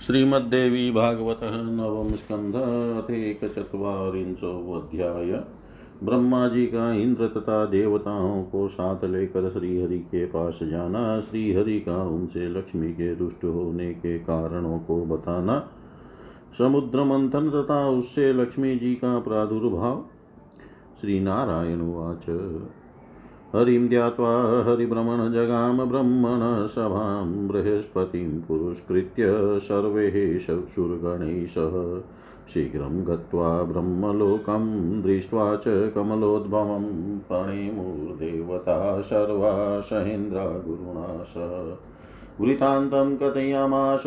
श्रीमद्देवी भागवत नवम स्कंध अध्याय। ब्रह्मा जी का इंद्र तथा देवताओं को साथ लेकर श्रीहरि के पास जाना, श्रीहरि का उनसे लक्ष्मी के दुष्ट होने के कारणों को बताना, समुद्र मंथन तथा उससे लक्ष्मी जी का प्रादुर्भाव। श्री नारायण उवाच। हरिं ध्यात्वा हरिभ्रमण जगाम ब्रह्मण सभां बृहस्पतिं पुरस्कृत्य सर्वैः चक्षुर्गणैः सह शीघ्रं गत्वा ब्रह्मलोकं दृष्ट्वा च कमलोद्भवं प्रणेमुर्देवता सर्वा सहेन्द्रा गुरुणा सह वृतान्तं कथयामास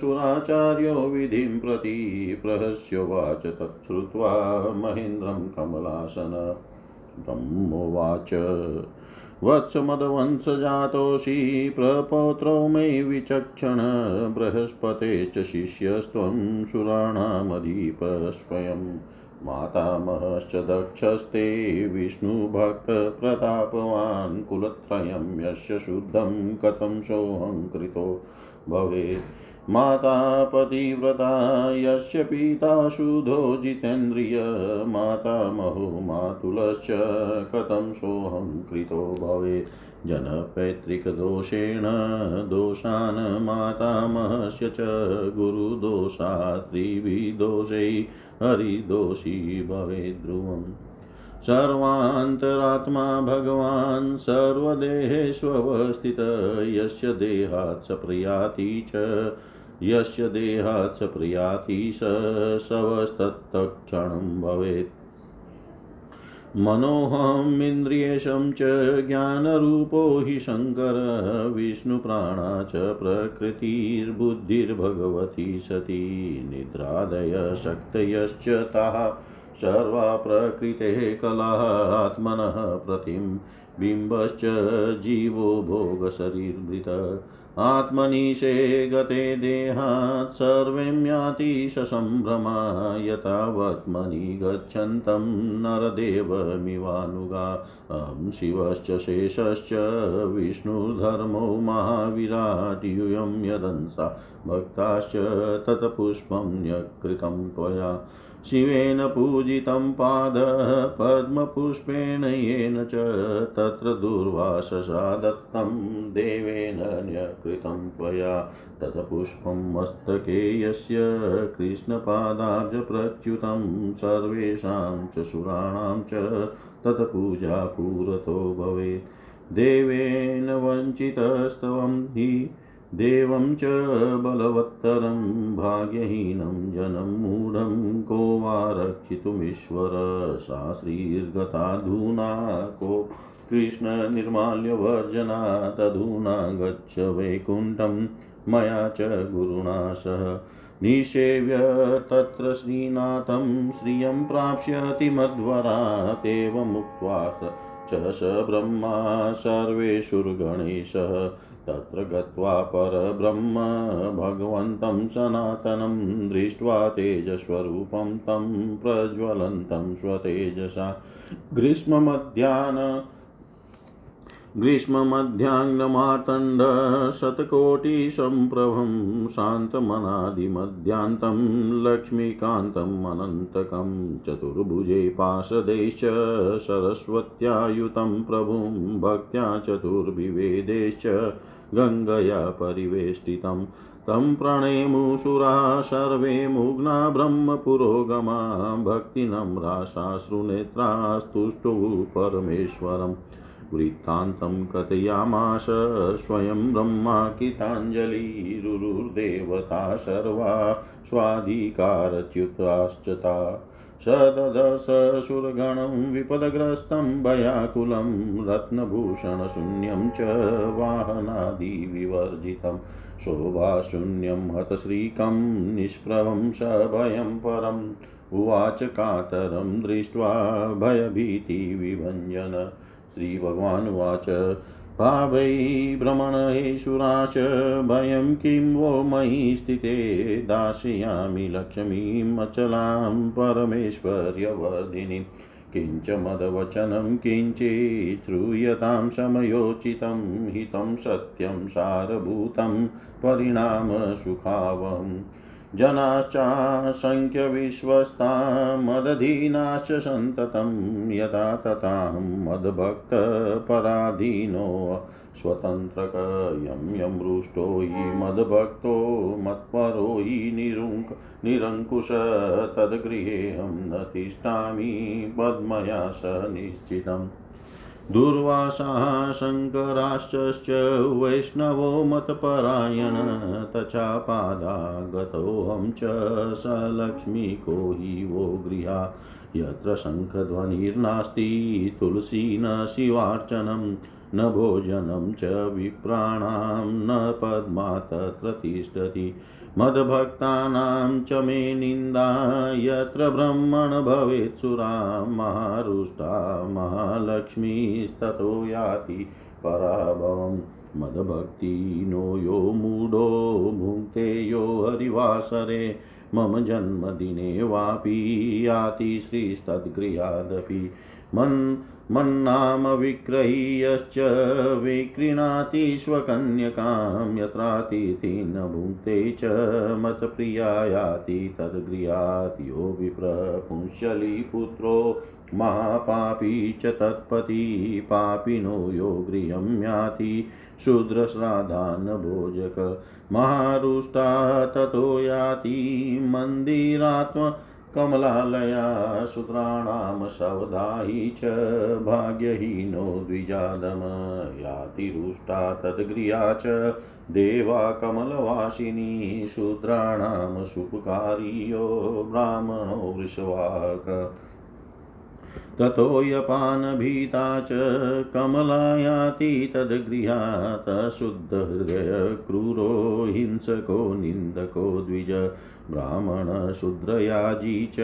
सुराचार्यो विधिं प्रति प्रहस्योवाच तच्छ्रुत्वा महेन्द्रं कमलासन। ब्रह्मोवाच वत्समदवंशजातोऽसि प्रपौत्रो मे विचक्षण, बृहस्पते च शिष्यस्त्वं सुराणामधिपस्वयं मातामहश्च दक्षस्ते, विष्णुभक्तप्रतापवान् कुलत्रयं यस्य शुद्धं कथं सोऽहङ्कृतो भवेत्। माता पतिव्रता यस्य पिता शुद्धो जितेन्द्रिय मातामहो मातुलश्च कथं सोऽहं कृतो भवेत् जनपैतृकदोषेण दोषान् मातामहस्य च गुरुदोषात् त्रिविदोषै हरिदोषी भवेत् ध्रुवम्। सर्वान्तरात्मा भगवान् सर्वदेहेष्वस्थित यस्य देहात् स प्रयाति च यस्य देहात् स प्रियाति स शवस्तत्तक्षणं भवेत् मनोहमिन्द्रियेशं च ज्ञानरूपो हि शङ्कर, विष्णुप्राणा च प्रकृतिर्बुद्धिर्भगवती सती निद्रादयशक्तयश्च ताः सर्वा प्रकृतेः कलाः आत्मनः प्रतिं बिम्बश्च जीवो भोगशरीरभृत। आत्मनीशे गते देहात् सर्वं याति ससम्भ्रमा यथावत्मनि गच्छन्तं नरदेवमिवानुगा। अहं शिवश्च, शेषश्च, विष्णुधर्मो यदंसा। भक्ताश्च तत्पुष्पं न्यकृतं त्वया। शिवेन पूजितं पादः, पद्मपुष्पेण येन च तत्र दुर्वाससा दत्तं, देवेन न्यकृतं त्वया। तत् पुष्पं मस्तके यस्य कृष्णपादाब्जप्रच्युतं, सर्वेषां च सुराणां च तत्पूजा पुरतो भवेत्। देवेन वञ्चितस्तवं हि देवं च बलवत्तरं, भाग्यहीनं जनं मूढं को वा रक्षितुमीश्वर सा श्रीर्गताधूना को कृष्णनिर्माल्यवर्जना तधूना गच्छ वैकुण्ठं, मया च गुरुणा सह निषेव्य तत्र श्रीनाथं, श्रियं प्राप्स्यति मध्वरातेवमुक्त्वा च स ब्रह्मा, सर्वेषुर्गणेशः। तत्र गत्वा परब्रह्म भगवन्तं सनातनं दृष्ट्वा तेजस्वरूपं तं प्रज्वलन्तं स्वतेजसा। ग्रीष्ममध्याह्न ग्रीष्ममध्याह्नमातण्ड शतकोटिसम्प्रभं शान्तमनादिमध्यान्तं लक्ष्मीकान्तम् अनन्तकं चतुर्भुजे पाशदैश्च सरस्वत्यायुतं प्रभुं भक्त्या चतुर्विवेदैश्च गङ्गया परिवेष्टितं। तं प्रणेमुसुरा सर्वे मुग्ना ब्रह्मपुरोगमा। भक्तिनम्राशाश्रुनेत्रास्तुष्टुः परमेश्वरम् वृत्तान्तं कथयामास स्वयं ब्रह्मा किताञ्जलिरुरुर्देवता सर्वा स्वाधिकारच्युताश्च ता सददशुरगणं विपदग्रस्तं भयाकुलं रत्नभूषणशून्यं च वाहनादिविवर्जितं शोभाशून्यं हतश्रीकं निष्प्रभं सभयं परम् उवाच कातरं दृष्ट्वा भयभीतिविभञ्जन। श्रीभगवानुवाच भावै भ्रमणेशुराश भयं किं वो मयि स्थिते? दास्यामि लक्ष्मीम् अचलां परमेश्वर्यवर्धिनीं। किञ्च मदवचनं किञ्चित् श्रूयतां समयोचितं, हितं सत्यं सारभूतं परिणामसुखावम् जनाश्चाशङ्ख्यविश्वस्ता मदधीनाश्च सन्ततं यथा तथां मद्भक्तपराधीनो स्वतन्त्रक यं यं रुष्टो हि मद्भक्तो मत्परो हि निरुङ्क निरङ्कुश तद्गृहेऽहं न तिष्ठामि पद्मया स निश्चितम्। दुर्वासाः शङ्कराश्च वैष्णवो मतपरायण तचापादागतोऽहं च स लक्ष्मीको हि वो गृहा। यत्र शङ्खध्वनिर्नास्ति तुलसी न शिवार्चनं, न भोजनं च विप्राणां, न पद्मा तत्र तिष्ठति। मद्भक्तानां च मे निन्दा यत्र ब्रह्मण भवेत् सुरा महारुष्टा महालक्ष्मीस्ततो याति पराभवम् मदभक्तिनो यो मूढो भुङ्क्ते यो हरिवासरे। मम जन्मदिने वापि याति श्रीस्तद्गृहादपि। मन्, मन्नाम विक्रह्यश्च विक्रीणाति स्वकन्यकां यत्रातिथि न भुङ्क्ते च मत्प्रिया याति तद्गृहात् यो विप्रपुंशलीपुत्रो महापापी च तत्पति, पापिनो यो गृहं याति। शूद्रश्राद्धान् भोजक महारुष्टा ततो याति। मन्दिरात्म कमलालया शूद्राणां शवदायी च भाग्यहीनो द्विजादम यातिरुष्टा तद्गृहा च देवा कमलवासिनी, शूद्राणां सुपकारीयो ब्राह्मणो वृषवाक। ततो यपानभीता च कमलायाति तद्गृहात् शुद्धहृदयक्रूरो हिंसको निन्दको द्विज। ब्राह्मणशूद्रयाजी च,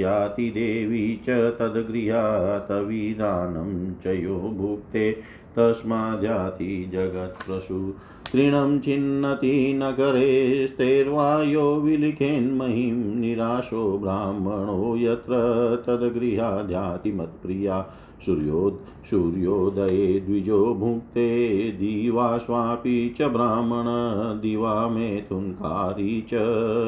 याति देवी च तद्गृहातविधानं च यो भुक्ते। तस्माद्याति जगत्प्रसु तृणं छिन्नति नगरेस्तेर्वायो विलिखेन्महीं निराशो ब्राह्मणो यत्र तद्गृहाद्याति मत्प्रिया। सूर्योद, सूर्योदये द्विजो भुक्ते दिवाश्वापि च ब्राह्मण, दिवा मेथुन्कारी च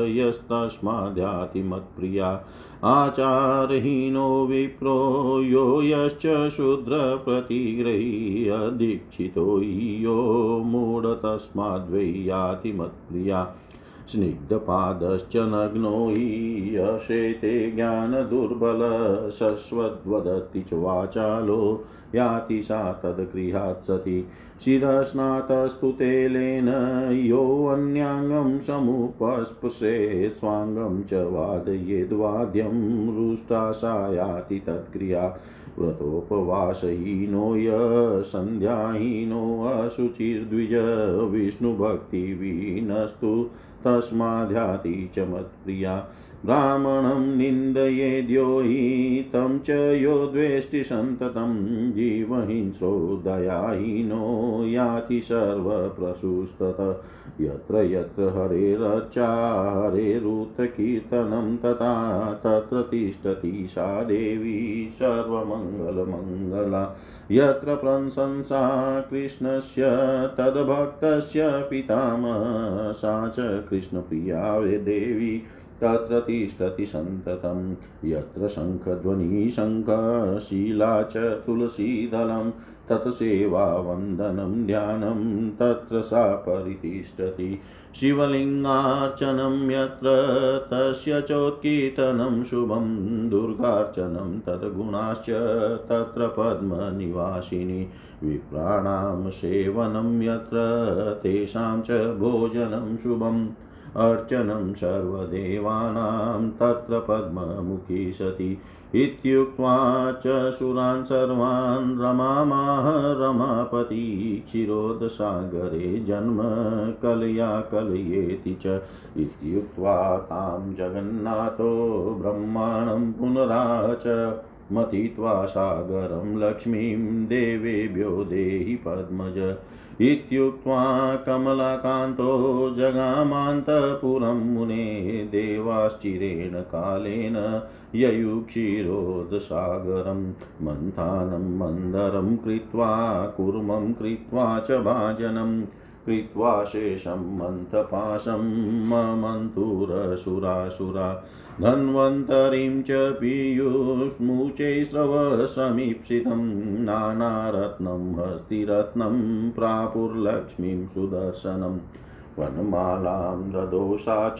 यस्तस्माद्यातिमत्प्रिया। आचारहीनो विप्रो यो यश्च शूद्रप्रतिग्रही अदीक्षितो यो मूढ तस्माद्वै याति मत्प्रिया स्निग्धपादश्च नग्नो हि यशेते ज्ञानदुर्बल शश्वद्वदति च वाचालो याति सा तद्गृहात् सति। शिरस्नातस्तु तेलेन योऽन्याङ्गं समुपस्पृशे, स्वाङ्गं च वादयेद्वाद्यं रुष्टा सा याति तद्गृहा। व्रतोपवासहीनो य सन्ध्याहीनोऽशुचिर्द्विज विष्णुभक्तिवीनस्तु तस्माद्याति च मत्प्रिया। ब्राह्मणं निन्दयेद्यो हि तं च यो द्वेष्टि सन्ततं जीवहिंसो दयाहीनो याति सर्वप्रसूस्तत। यत्र यत्र हरेरर्चा हरेरुतकीर्तनं तथा तत्र तिष्ठति सा देवी सर्वमङ्गलमङ्गला। यत्र प्रशंसा कृष्णस्य तद्भक्तस्य पितामह सा च कृष्णप्रिया देवी। तत्र तिष्ठति सन्ततं यत्र शङ्खध्वनिः शङ्खशीला च तुलसीदलं तत्सेवावन्दनं ध्यानं तत्र सा परितिष्ठति। शिवलिङ्गार्चनं यत्र तस्य चोत्कीर्तनं शुभं दुर्गार्चनं तद्गुणाश्च तत्र पद्मनिवासिनि। विप्राणां सेवनं यत्र तेषां च भोजनं शुभम् अर्चनं सर्वदेवानां तत्र पद्ममुखी सती इत्युक्त्वा च सुरान् सर्वान् रमामाह रमापति क्षीरोदसागरे जन्म कलया कलयेति च इत्युक्त्वा तां जगन्नाथो ब्रह्माणं पुनराच मथित्वा सागरं लक्ष्मीं देवेभ्यो देहि पद्मज इत्युक्त्वा कमलाकान्तो जगामान्तपुरं मुने देवाश्चिरेण कालेन ययुक्षीरोदसागरं मन्थानं मन्दरं कृत्वा, कूर्मं कृत्वा च भाजनम् कृत्वा शेषं मन्थपाशं ममन्तुरसुरासुरा धन्वन्तरीं च पीयूष्मुचैस्रवसमीप्सितं नानारत्नं हस्तिरत्नं प्रापुर्लक्ष्मीं सुदर्शनम्। वनमालां ददोषा च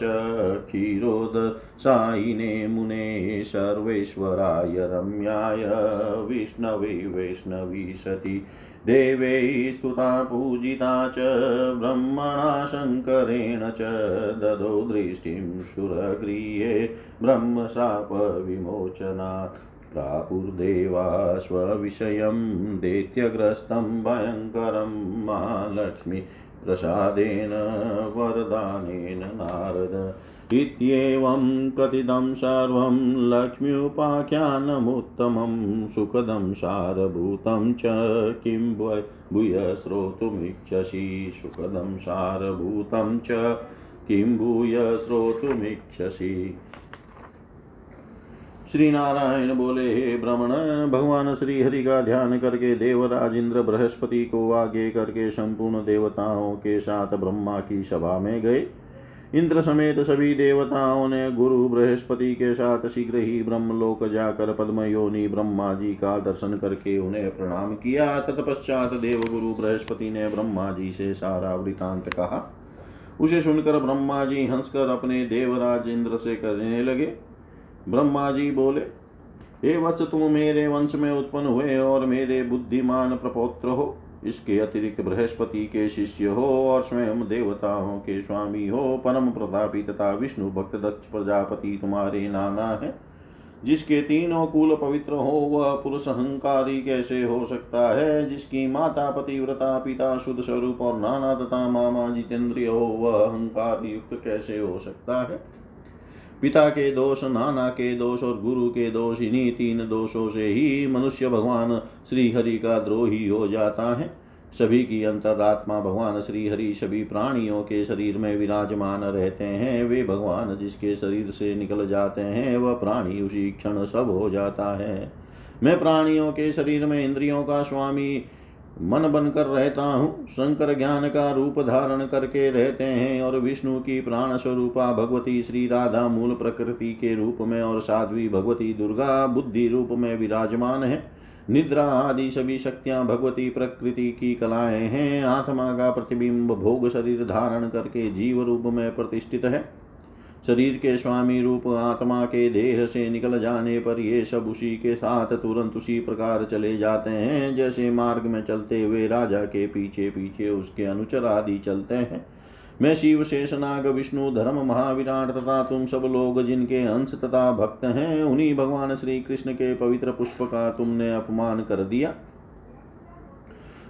क्षीरोदसायिने मुने सर्वेश्वराय रम्याय विष्णवे वैष्णवी सती। देवै स्तुता पूजिता च ब्रह्मणा शङ्करेण च ददो दृष्टिं सुरगृहे ब्रह्मशापविमोचनात् प्रापुर्देवा स्वविषयं दैत्यग्रस्तं भयङ्करं महालक्ष्मी। प्रसादेन वरदानेन नारद। इत्येवं कथितं सर्वं लक्ष्म्युपाख्यानमुत्तमं सुखदं सारभूतं च किं भूय श्रोतुमिच्छसि सुखदं सारभूतं च किं भूय श्रोतुमिच्छसि श्री नारायण बोले, हे ब्रह्मण, भगवान श्री हरि का ध्यान करके देवराज इंद्र बृहस्पति को आगे करके संपूर्ण देवताओं के साथ ब्रह्मा की सभा में गए। इंद्र समेत सभी देवताओं ने गुरु बृहस्पति के साथ शीघ्र ही ब्रह्मलोक जाकर पद्म योनि ब्रह्मा जी का दर्शन करके उन्हें प्रणाम किया। तत्पश्चात देव गुरु बृहस्पति ने ब्रह्मा जी से सारा वृतांत कहा। उसे सुनकर ब्रह्मा जी हंसकर अपने देवराज इंद्र से करने लगे ब्रह्मा जी बोले, हे वत्स तुम मेरे वंश में उत्पन्न हुए और मेरे बुद्धिमान प्रपोत्र हो। इसके अतिरिक्त बृहस्पति के शिष्य हो और स्वयं देवताओं के स्वामी हो। परम प्रतापी तथा विष्णु भक्त दक्ष प्रजापति तुम्हारे नाना है। जिसके तीनों कुल पवित्र हो, वह पुरुष अहंकारी कैसे हो सकता है? जिसकी माता पतिव्रता पिता शुद्ध स्वरूप और नाना तथा मामा जितेंद्रिय हो, वह अहंकार युक्त कैसे हो सकता है? पिता के दोष, नाना के दोष और गुरु के दोष, इन्हीं तीन दोषों से ही मनुष्य भगवान श्री हरि का द्रोही हो जाता है। सभी की अंतरात्मा भगवान श्री हरि सभी प्राणियों के शरीर में विराजमान रहते हैं। वे भगवान जिसके शरीर से निकल जाते हैं, वह प्राणी उसी क्षण सब हो जाता है। मैं प्राणियों के शरीर में इंद्रियों का स्वामी मन बनकर रहता हूँ। शंकर ज्ञान का रूप धारण करके रहते हैं और विष्णु की प्राण स्वरूपा भगवती श्री राधा मूल प्रकृति के रूप में और साध्वी भगवती दुर्गा बुद्धि रूप में विराजमान है। निद्रा आदि सभी शक्तियाँ भगवती प्रकृति की कलाएँ हैं। आत्मा का प्रतिबिंब भोग शरीर धारण करके जीव रूप में प्रतिष्ठित है। शरीर के स्वामी रूप आत्मा के देह से निकल जाने पर ये सब उसी के साथ तुरंत उसी प्रकार चले जाते हैं, जैसे मार्ग में चलते हुए राजा के पीछे पीछे उसके अनुचर आदि चलते हैं। मैं शिव शेषनाग विष्णु, धर्म, महाविराट तथा तुम सब लोग जिनके अंश तथा भक्त हैं, उन्हीं भगवान श्री कृष्ण के पवित्र पुष्प का तुमने अपमान कर दिया।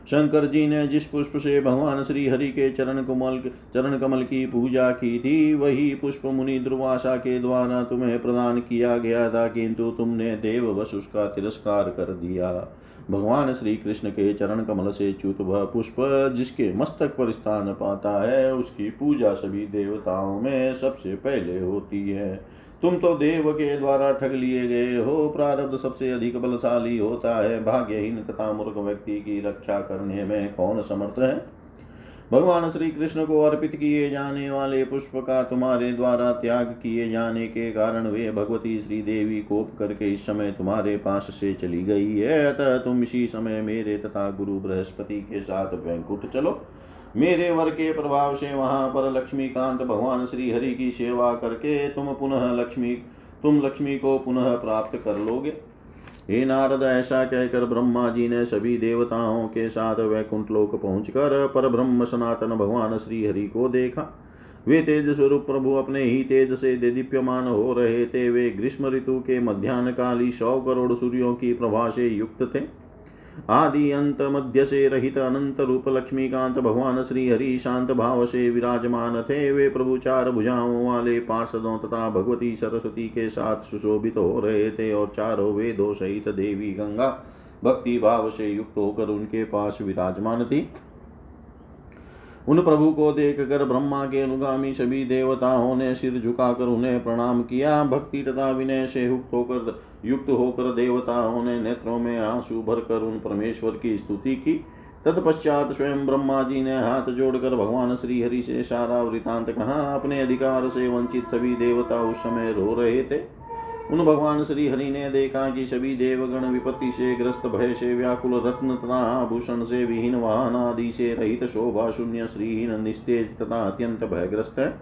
शंकर जी ने जिस पुष्प से भगवान श्री हरि के चरण कमल चरण कमल की पूजा की थी, वही पुष्प मुनि दुर्वासा के द्वारा तुम्हें प्रदान किया गया था, किंतु तुमने देव वश उसका तिरस्कार कर दिया। भगवान श्री कृष्ण के चरण कमल से च्युत वह पुष्प, जिसके मस्तक पर स्थान पाता है, उसकी पूजा सभी देवताओं में सबसे पहले होती है। तुम तो देव के द्वारा ठग लिए गए हो। प्रारब्ध सबसे अधिक बलशाली होता है। भाग्यहीन तथा मूर्ख व्यक्ति की रक्षा करने में कौन समर्थ है? भगवान श्री कृष्ण को अर्पित किए जाने वाले पुष्प का तुम्हारे द्वारा त्याग किए जाने के कारण वे भगवती श्री देवी कोप करके इस समय तुम्हारे पास से चली गई है। अतः तुम इसी समय मेरे तथा गुरु बृहस्पति के साथ वैंकुट चलो। मेरे वर के प्रभाव से वहाँ पर लक्ष्मीकांत भगवान श्री हरि की सेवा करके तुम पुनः लक्ष्मी, तुम लक्ष्मी को पुनः प्राप्त कर लोगे। हे नारद, ऐसा कहकर ब्रह्मा जी ने सभी देवताओं के साथ वैकुंठ लोक पहुंचकर पर ब्रह्म सनातन भगवान श्री हरि को देखा। वे तेज स्वरूप प्रभु अपने ही तेज से दीप्यमान हो रहे थे। वे ग्रीष्म ऋतु के मध्यान्ह काली सौ करोड़ सूर्यों की प्रभा से युक्त थे। आदि अंत मध्य से रहित अनंत रूप लक्ष्मीकांत भगवान श्री हरि शांत भाव से विराजमान थे। वे प्रभु चार भुजाओं वाले पार्षदों तथा भगवती सरस्वती के साथ सुशोभित हो रहे थे और चारों वेदों सहित देवी गंगा भक्ति भाव से युक्त होकर उनके पास विराजमान थी। उन प्रभु को देख कर ब्रह्मा के अनुगामी सभी देवताओं ने सिर झुकाकर उन्हें प्रणाम किया। भक्ति तथा विनय से युक्त होकर युक्त होकर देवताओं ने नेत्रों में आँसू भरकर उन परमेश्वर की स्तुति की। तत्पश्चात स्वयं ब्रह्मा जी ने हाथ जोड़कर भगवान श्री हरि से सारा वृतांत कहा। अपने अधिकार से वंचित सभी देवता उस समय रो रहे थे। उन भगवान श्री हरि ने देखा कि सभी देवगण विपत्ति से ग्रस्त, भय से व्याकुल, रत्न तथा आभूषण से विहीन, वाहन आदि से रहित, शोभा शून्य, श्रीहीन, निस्तेज तथा अत्यंत भयग्रस्त है।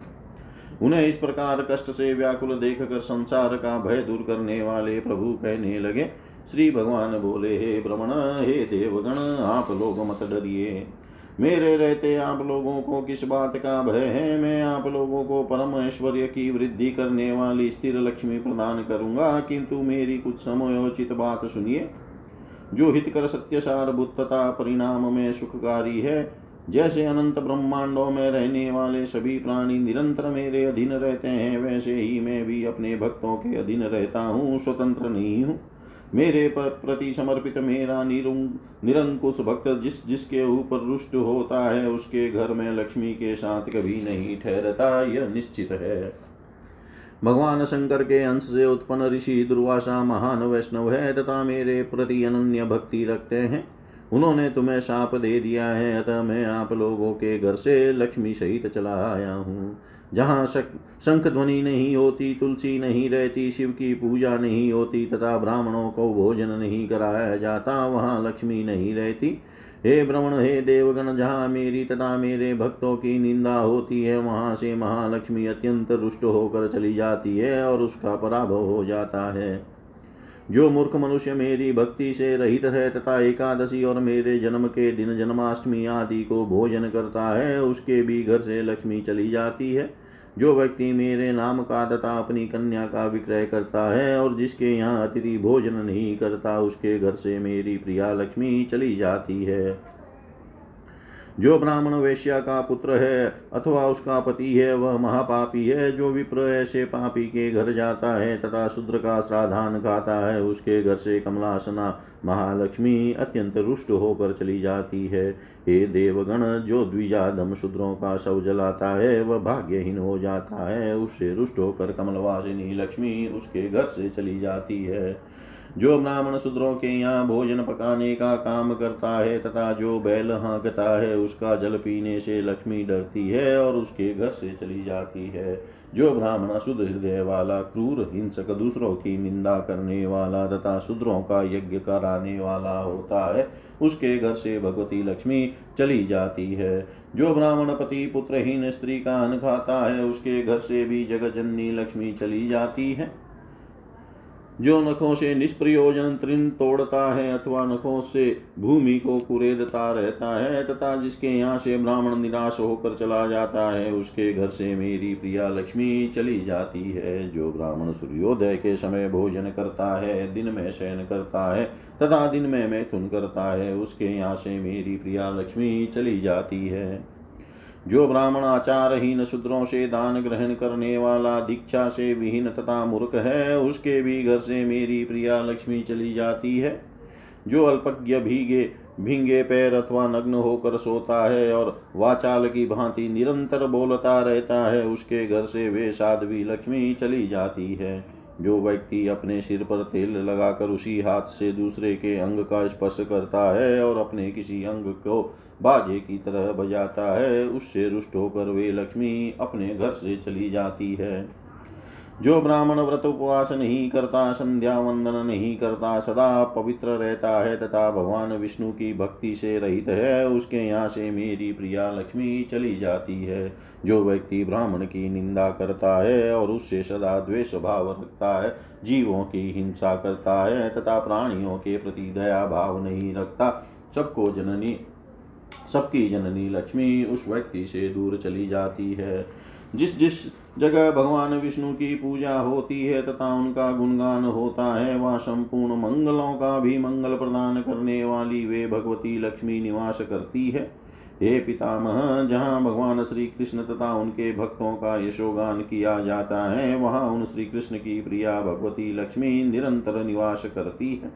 उन्हें इस प्रकार कष्ट से व्याकुल देख कर संसार का भय दूर करने वाले प्रभु कहने लगे। श्री भगवान बोले, हे भ्रमण हे देवगण, आप लोग मत डरिए। मेरे रहते आप लोगों को किस बात का भय है? मैं आप लोगों को परम ऐश्वर्य की वृद्धि करने वाली स्थिर लक्ष्मी प्रदान करूँगा, किंतु मेरी कुछ समयोचित बात सुनिए। जो हितकर सत्यसार बुद्धता परिणाम में सुखकारी है, जैसे अनंत ब्रह्मांडों में रहने वाले सभी प्राणी निरंतर मेरे अधीन रहते हैं, वैसे ही मैं भी अपने भक्तों के अधीन रहता हूँ, स्वतंत्र नहीं हूँ। मेरे पर प्रति समर्पित मेरा निरंकुश भक्त जिस, जिसके ऊपर रुष्ट होता है, उसके घर में लक्ष्मी के साथ कभी नहीं ठहरता, यह निश्चित है। भगवान शंकर के अंश से उत्पन्न ऋषि दुर्वासा महान वैष्णव है, तथा मेरे प्रति अनन्य भक्ति रखते हैं। उन्होंने तुम्हें शाप दे दिया है, अतः मैं आप लोगों के घर से लक्ष्मी सहित चला आया हूँ। जहाँ शंख ध्वनि नहीं होती, तुलसी नहीं रहती, शिव की पूजा नहीं होती, तथा ब्राह्मणों को भोजन नहीं कराया जाता, वहाँ लक्ष्मी नहीं रहती। हे भ्रमण हे देवगण, जहाँ मेरी तथा मेरे भक्तों की निंदा होती है, वहाँ से महालक्ष्मी अत्यंत रुष्ट होकर चली जाती है और उसका पराभव हो जाता है। जो मूर्ख मनुष्य मेरी भक्ति से रहित है, तथा एकादशी और मेरे जन्म के दिन जन्माष्टमी आदि को भोजन करता है, उसके भी घर से लक्ष्मी चली जाती है। जो व्यक्ति मेरे नाम का तथा अपनी कन्या का विक्रय करता है और जिसके यहाँ अतिथि भोजन नहीं करता, उसके घर से मेरी प्रिया लक्ष्मी चली जाती है। जो ब्राह्मण वेश्या का पुत्र है अथवा उसका पति है, वह महापापी है, जो विप्र ऐसे पापी के घर जाता है तथा शूद्र का श्राधान खाता है, उसके घर से कमलासना महालक्ष्मी अत्यंत रुष्ट होकर चली जाती है। हे देवगण, जो द्विजादम शूद्रों का शव जलाता है, वह भाग्यहीन हो जाता है, उससे रुष्ट होकर कमलवासिनी लक्ष्मी उसके घर से चली जाती है। जो ब्राह्मण शूद्रों के यहाँ भोजन पकाने का काम करता है तथा जो बैल हाँकता है, उसका जल पीने से लक्ष्मी डरती है और उसके घर से चली जाती है। जो ब्राह्मण शुद्ध हृदय वाला, क्रूर, हिंसक, दूसरों की निंदा करने वाला तथा शूद्रों का यज्ञ कराने वाला होता है, उसके घर से भगवती लक्ष्मी चली जाती है। जो ब्राह्मण पति पुत्रहीन स्त्री का अन्न खाता है, उसके घर से भी जगजननी लक्ष्मी चली जाती है। जो नखों से निष्प्रयोजन तृण तोड़ता है अथवा नखों से भूमि को कुरेदता रहता है तथा जिसके यहाँ से ब्राह्मण निराश होकर चला जाता है, उसके घर से मेरी प्रिया लक्ष्मी चली जाती है, जो ब्राह्मण सूर्योदय के समय भोजन करता है, दिन में शयन करता है तथा दिन में मैथुन करता है, उसके यहाँ से मेरी प्रिया लक्ष्मी चली जाती है। जो ब्राह्मण आचारहीन शूद्रों से दान ग्रहण करने वाला दीक्षा से विहीन तथा मूर्ख है, उसके भी घर से मेरी प्रिया लक्ष्मी चली जाती है। जो अल्पज्ञ भीगे, भींगे पैर अथवा नग्न होकर सोता है और वाचाल की भांति निरंतर बोलता रहता है, उसके घर से वे साध्वी लक्ष्मी चली जाती है। जो व्यक्ति अपने सिर पर तेल लगाकर उसी हाथ से दूसरे के अंग का स्पर्श करता है और अपने किसी अंग को बाजे की तरह बजाता है, उससे रुष्ट होकर वे लक्ष्मी अपने घर से चली जाती है। जो ब्राह्मण व्रत उपवास नहीं करता, संध्या वंदन नहीं करता, सदा पवित्र रहता है तथा भगवान विष्णु की भक्ति से रहित है, उसके यहाँ से मेरी प्रिया लक्ष्मी चली जाती है, जो व्यक्ति ब्राह्मण की निंदा करता है और उससे सदा द्वेष भाव रखता है, जीवों की हिंसा करता है तथा प्राणियों के प्रति दया भाव नहीं रखता, सबको जननी, सबकी जननी लक्ष्मी उस व्यक्ति से दूर चली जाती है। जिस जिस जगह भगवान विष्णु की पूजा होती है तथा उनका गुणगान होता है, वह संपूर्ण मंगलों का भी मंगल प्रदान करने वाली वे भगवती लक्ष्मी निवास करती है। हे पितामह, जहाँ भगवान श्री कृष्ण तथा उनके भक्तों का यशोगान किया जाता है, वहाँ उन श्री कृष्ण की प्रिया भगवती लक्ष्मी निरंतर निवास करती है।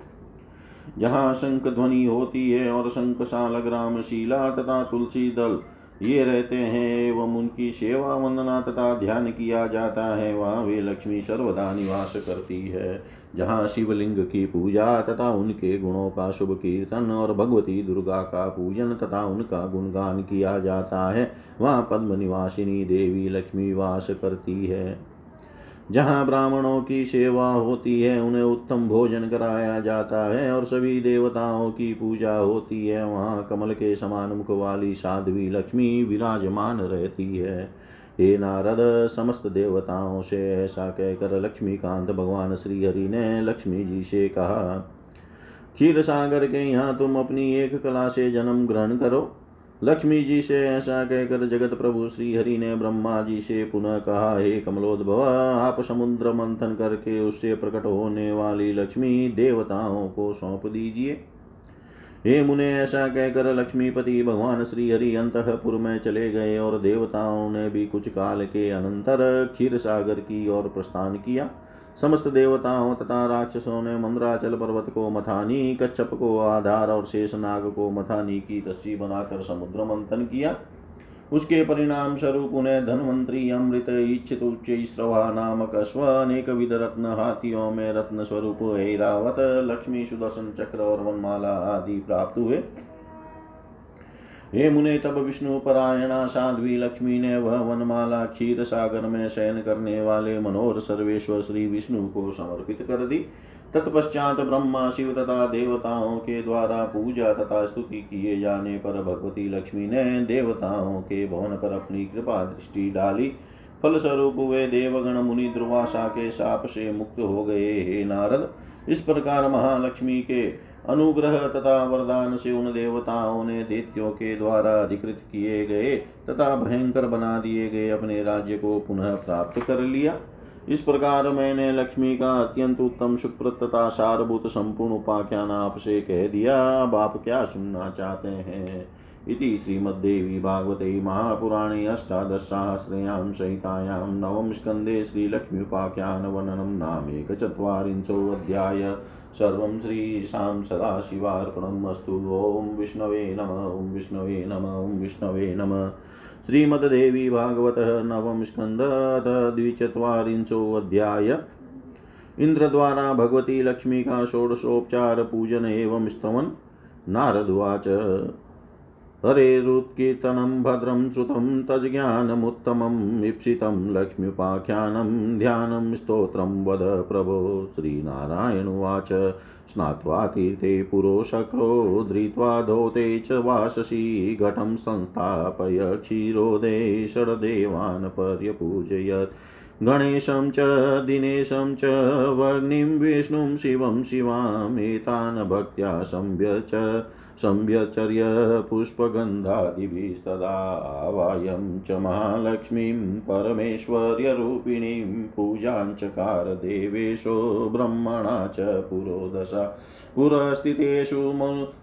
जहाँ शंख ध्वनि होती है और शंख साल ग्राम शिला तथा तुलसी दल ये रहते हैं एवं उनकी सेवा वंदना तथा ध्यान किया जाता है। वहाँ वे लक्ष्मी सर्वदा निवास करती है। जहाँ शिवलिंग की पूजा तथा उनके गुणों का शुभ कीर्तन और भगवती दुर्गा का पूजन तथा उनका गुणगान किया जाता है, वहाँ पद्म निवासिनी देवी लक्ष्मी वास करती है। जहाँ ब्राह्मणों की सेवा होती है, उन्हें उत्तम भोजन कराया जाता है और सभी देवताओं की पूजा होती है। वहाँ कमल के समान मुख वाली साध्वी लक्ष्मी विराजमान रहती है। हे नारद, समस्त देवताओं से ऐसा कहकर लक्ष्मीकांत भगवान श्री हरि ने लक्ष्मी जी से कहा क्षीर सागर के यहाँ तुम अपनी एक कला से जन्म ग्रहण करो। लक्ष्मी जी से ऐसा कहकर जगत प्रभु श्री हरि ने ब्रह्मा जी से पुनः कहा, हे कमलोद्भव, आप समुद्र मंथन करके उससे प्रकट होने वाली लक्ष्मी देवताओं को सौंप दीजिए। हे मुने, ऐसा कहकर लक्ष्मीपति भगवान श्री हरि अंतपुर में चले गए और देवताओं ने भी कुछ काल के अनंतर क्षीर सागर की ओर प्रस्थान किया। समस्त देवताओं तथा राक्षसों ने मंद्राचल पर्वत को, मथानी, कच्छप को, आधार और शेषनाग को, मथानी की तस्सी बनाकर समुद्र मंथन किया। उसके परिणाम स्वरूप उन्हें धनवंतरी अमृत, इच्छित उच्च श्रवा नामक स्व अनेक विध रत्न, हाथियों में रत्न स्वरूप, ऐरावत, लक्ष्मी सुदर्शन चक्र और वनमाला आदि प्राप्त हुए। हे मुने, तब विष्णु परायणा, साध्वी, लक्ष्मी ने वह वनमाला क्षीर सागर में शयन करने वाले मनोहर सर्वेश्वर श्री विष्णु को समर्पित कर दी। तत्पश्चात ब्रह्मा, शिव तथा देवताओं के द्वारा पूजा तथा स्तुति किए जाने पर भगवती लक्ष्मी ने देवताओं के भवन पर अपनी कृपा दृष्टि डाली। फलस्वरूप वे देवगण, मुनि, दुर्वासा के साप से मुक्त हो गए। हे नारद, इस प्रकार महालक्ष्मी के अनुग्रह तथा वरदान से उन देवताओं ने दैत्यों के द्वारा अधिकृत किए गए तथा भयंकर बना दिए गए अपने राज्य को पुनः प्राप्त कर लिया। इस प्रकार मैंने लक्ष्मी का अत्यंत उत्तम सुप्रत तथा सारभूत संपूर्ण उपाख्यान आपसे कह दिया। अब आप क्या सुनना चाहते हैं? इति श्रीमद्देवी भागवते महापुराणे अष्टादशसाहस्रयां संहितायां नवम स्कन्धे श्रीलक्ष्म्युपाख्यानवर्णनं नामेकचत्वारिंशोऽध्याय सर्वं श्रीशां सदाशिवार्पणम् अस्तु। ॐ विष्णवे नम, ॐ विष्णवे नम, ॐ विष्णवे नम। श्रीमद्देवी भागवतः नवम स्कन्धः द्विचत्वारिंशोऽध्याय इंद्र भगवती लक्ष्मी का षोडशोपचार एवं स्तवन। नारदुवाच हरेरुत्कीर्तनं भद्रं श्रुतं तज्ज्ञानमुत्तमम् ईप्सितं लक्ष्म्युपाख्यानं ध्यानं स्तोत्रं वद प्रभो श्रीनारायणुवाच स्नात्वा तीर्थे पुरोशक्रो धृत्वा धौते च वाससि घटं संस्थापय क्षीरोदे षड्देवान् पर्यपूजयत् गणेशं च दिनेशं च वग्निं विष्णुं शिवं शिवामेतान् भक्त्या संव्य च संव्यचर्य पुष्पगन्धादिभिस्तदा च महालक्ष्मीं परमेश्वर्यरूपिणीं पूजाञ्चकार देवेशो ब्रह्मणा च पुरोदशा। पुरस्थितेषु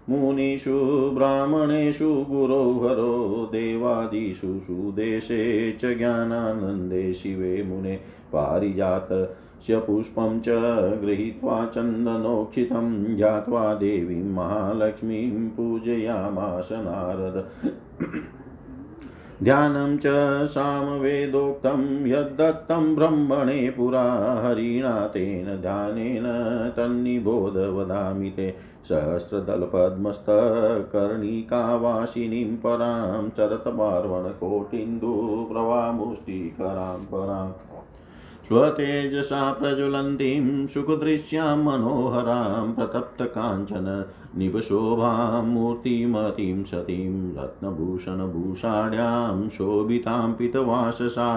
मुनिषु, ब्राह्मणेषु गुरो हरो देवादिषु, सुदेशे च ज्ञानानन्दे शिवे मुने, पारिजात पुष्पं च गृहीत्वा चन्दनोक्षितं ज्ञात्वा देवीं महालक्ष्मीं पूजयामास नारद। ध्यानं च सामवेदोक्तं यद्दत्तं ब्रह्मणे पुरा हरिणा तेन ध्यानेन तन्निबोध वदामि ते। सहस्रदलपद्मस्तकर्णिकावासिनीं परां चरतपार्वणकोटिन्दुप्रवामुष्टिकरां पराम् स्वतेजसा प्रज्वलन्तीं सुखदृश्यां मनोहरां प्रतप्तकाञ्चन निभशोभां मूर्तिमतीं सतीं रत्नभूषणभूषाढ्यां शोभितां पितवाससा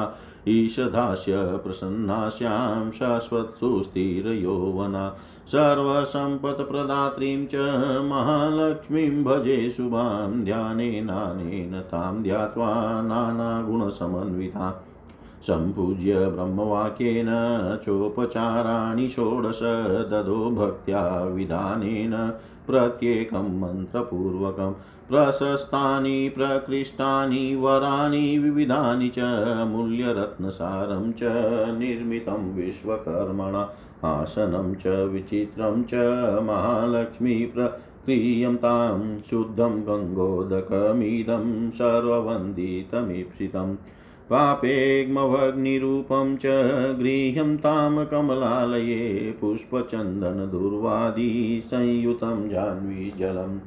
ईशदास्य प्रसन्नास्यां शाश्वत्सुस्थिरयौवना सर्वसम्पत्प्रदात्रीं च महालक्ष्मीं भजे शुभां ध्यानेनानेन तां ध्यात्वा नानागुणसमन्विता सम्पूज्य ब्रह्मवाक्येन चोपचाराणि षोडश ददो भक्त्या विधानेन प्रत्येकं मन्त्रपूर्वकं प्रशस्तानि, प्रकृष्टानि वराणि विविधानि च मूल्यरत्नसारं च निर्मितं विश्वकर्मणा, आसनं च विचित्रं च महालक्ष्मी प्र क्रियन्तां शुद्धं गङ्गोदकमिदं सर्ववन्दितमीप्सितम्। पापेग्मभग्निरूपं च गृह्यन्तां कमलालये पुष्पचन्दनदुर्वादी संयुतं जाह्नवीजलम्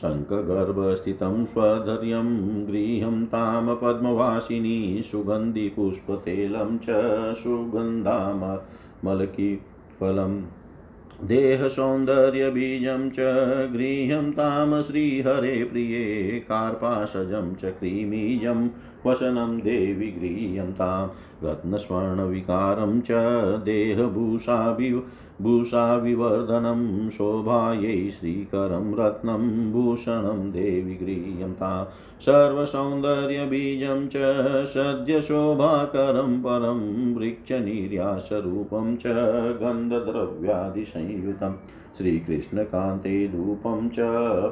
शङ्खगर्भस्थितं स्वधर्यं गृह्यं तां पद्मवासिनी सुगन्धिपुष्पतेलं च सुगन्धामलकिफलम् देहसौन्दर्यबीजं च गृह्यं तां श्रीहरे प्रिये कार्पासजं च क्रीमीजं वसनं देवि गृह्यं तां रत्नस्वर्णविकारं च देहभूषाभि भूषाविवर्धनं शोभायै श्रीकरं रत्नं भूषणं देवि गृह्यन्ता सर्वसौन्दर्यबीजं च सद्यशोभाकरं परं वृक्षनिर्यासरूपं च गन्धद्रव्यादिसंयुतं श्रीकृष्णकान्ते धूपं च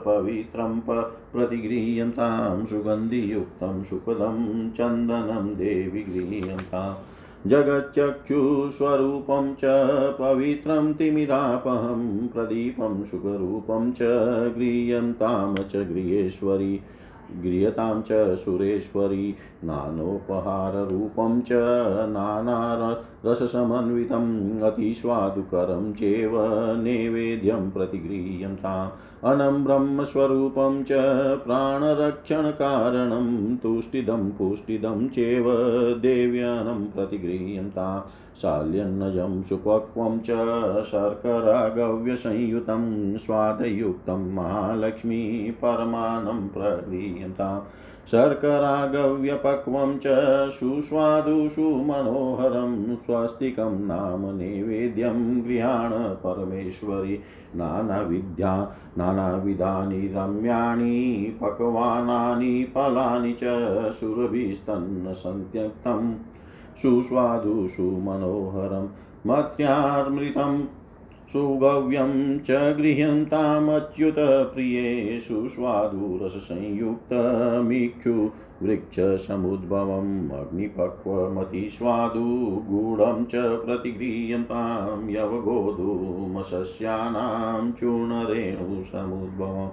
पवित्रं प्रतिगृह्यन्तां सुगन्धियुक्तं सुखदं चन्दनं देवि गृह्यन्ताम् जगच्चक्षुस्वरूपं च पवित्रं तिमिरापहं प्रदीपं सुखरूपं च गृह्यन्तां च गृहेश्वरी। गृह्यतां च सुरेश्वरी, नानोपहाररूपं च नानारससमन्वितम् अतिस्वादुकरं चेव नैवेद्यं प्रतिगृह्यन्ताम् अनं ब्रह्मस्वरूपं च प्राणरक्षणकारणं, तुष्टिदं पुष्टिदं चेव देव्यानं प्रतिगृह्यन्ताम् शाल्यन्नजं सुपक्वं च शर्करागव्यसंयुतं स्वादयुक्तं महालक्ष्मी परमानं प्रगृह्यताम् शर्करागव्यपक्वं च सुस्वादुषु मनोहरं स्वस्तिकं नाम नैवेद्यं गृहाण परमेश्वरि। नानाविद्या, नानाविधानि रम्याणि, पक्वानानि, फलानि च सुरभिस्तन्न सुस्वादुषु मनोहरं मत्यामृतं सुगव्यं च गृह्यन्तामच्युतप्रिये सुस्वादुरसंयुक्तमीक्षु वृक्षसमुद्भवम् अग्निपक्वमतिस्वादु गूढं च प्रतिगृह्यन्तां यवगोधूमसस्यानां चूर्णरेणुसमुद्भवम्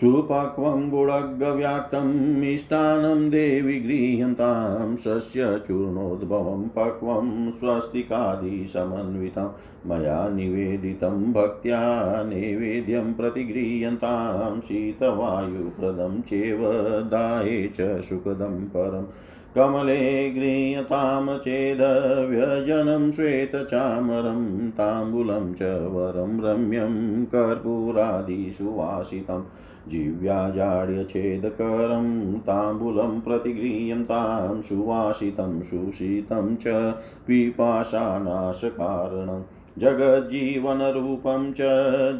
सुपक्वं गुडग्व्याक्तं मिष्टान्नं देवि गृह्यन्तां सस्यचूर्णोद्भवं पक्वं स्वस्तिकादिसमन्वितं। मया निवेदितं भक्त्या नैवेद्यं प्रतिगृह्यन्तां शीतवायुप्रदं चेव दाये च सुखदं परम् कमले गृह्यतां चेदव्यजनं श्वेतचामरं ताम्बूलं च वरं रम्यं कर्पूरादिसुवासितम्। जिव्याजाड्यछेदकरं ताम्बूलं प्रतिगृह्यं तां सुवासितं सुशीतं च पिपाशानाशकारणं जगज्जीवनरूपं च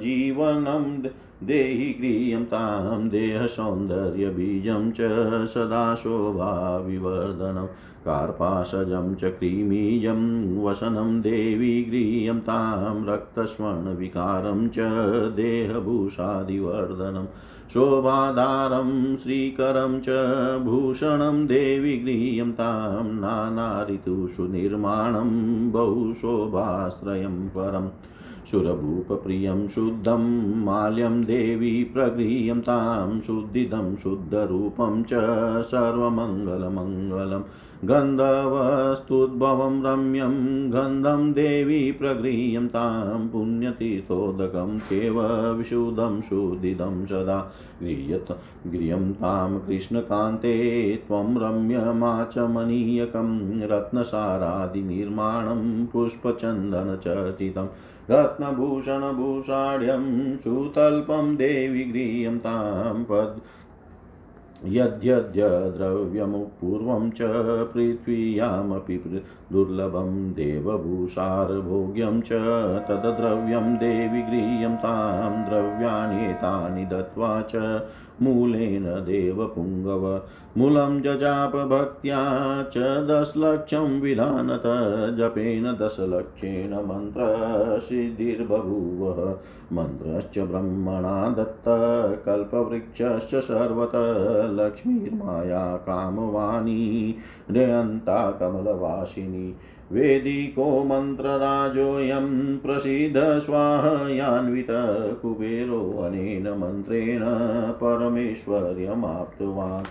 जीवनं देहि गृह्यं तां देहसौन्दर्यबीजं च सदा शोभाविवर्धनं कार्पाशजं च क्रीमीजं वसनं, देवी गृह्यं तां रक्तस्वर्णविकारं च देहभूषादिवर्धनम् शोभाधारं, श्रीकरं च भूषणं, देवि गृह्यं तां नानाऋतुषु निर्माणं बहुशोभाश्रयं परम्। सुरभूपप्रियं शुद्धं माल्यं देवी प्रगृह्यं तां शुद्धिदं शुद्धरूपं च सर्वमङ्गलमङ्गलं गन्धवस्तुद्भवं रम्यं गन्धं देवी प्रगृह्यं तां पुण्यतीर्थोदकं चेव विशुद्धं शुद्धिदं सदा गृह्यत गृह्यं तां कृष्णकान्ते त्वं रम्यमाचमनीयकं रत्नसारादिनिर्माणं पुष्पचन्दनचर्चितम् रत्नभूषणभूषाढ्यं सुतल्पं देवि गृह्यं तां पद् यद्यद्य द्रव्यमुपूर्वं च पृथ्व्यामपि दुर्लभं देवभूषारभोग्यं च तद्द्रव्यं देवि गृह्यं तां द्रव्याण्येतानि दत्त्वा च मूलेन देवपुङ्गव मूलं जजाप भक्त्या च दशलक्षं विधानत जपेन दशलक्षेण मन्त्रसिद्धिर्बभूव। मन्त्रश्च ब्रह्मणा दत्त, कल्पवृक्षश्च लक्ष्मीर्माया कामवाणी रेयन्ता कमलवासिनी। वेदिको मन्त्रराजोऽयं प्रसीद स्वाहयान्वित कुबेरोऽनेन मन्त्रेण परमेश्वर्यमाप्तवान्।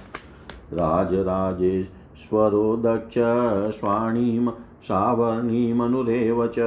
राजराजेश्वरो दक्ष स्वाणीं सावर्णीमनुरेव च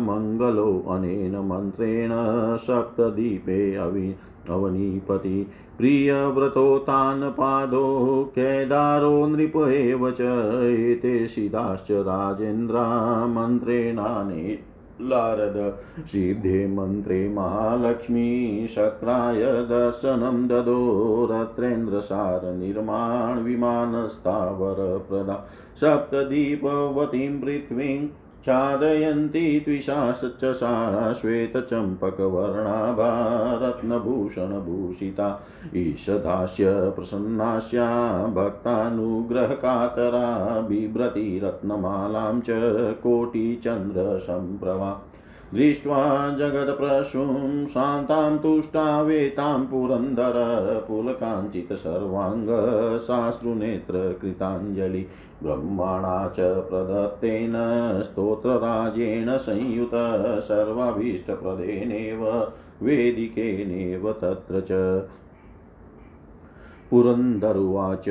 मङ्गलोऽनेन मन्त्रेण सप्तदीपे अवि अवनीपति। प्रियव्रतोतान् पादो केदारो नृप एव च एते सिदाश्च राजेन्द्रा मन्त्रेणाने लारद। सिद्धे मन्त्रे महालक्ष्मी शक्राय दर्शनं ददो रत्रेन्द्रसारनिर्माण विमानस्तावरप्रदा सप्तदीपवतीं पृथ्वीं छादयन्ती सा श्वेतचम्पकवर्णाभा रत्नभूषणभूषिता ईशदास्य प्रसन्नास्या भक्तानुग्रहकातरा बिभ्रति रत्नमालां च कोटिचन्द्रसम्प्रभा दृष्ट्वा जगत्प्रसूं शान्तां तुष्टावेतां पुरन्दर पुलकाञ्चितसर्वाङ्ग साश्रुनेत्रकृताञ्जलि ब्रह्मणा च प्रदत्तेन स्तोत्रराजेन संयुत सर्वाभीष्टप्रदेनेव वेदिकेनेव तत्र च। पुरन्दरुवाच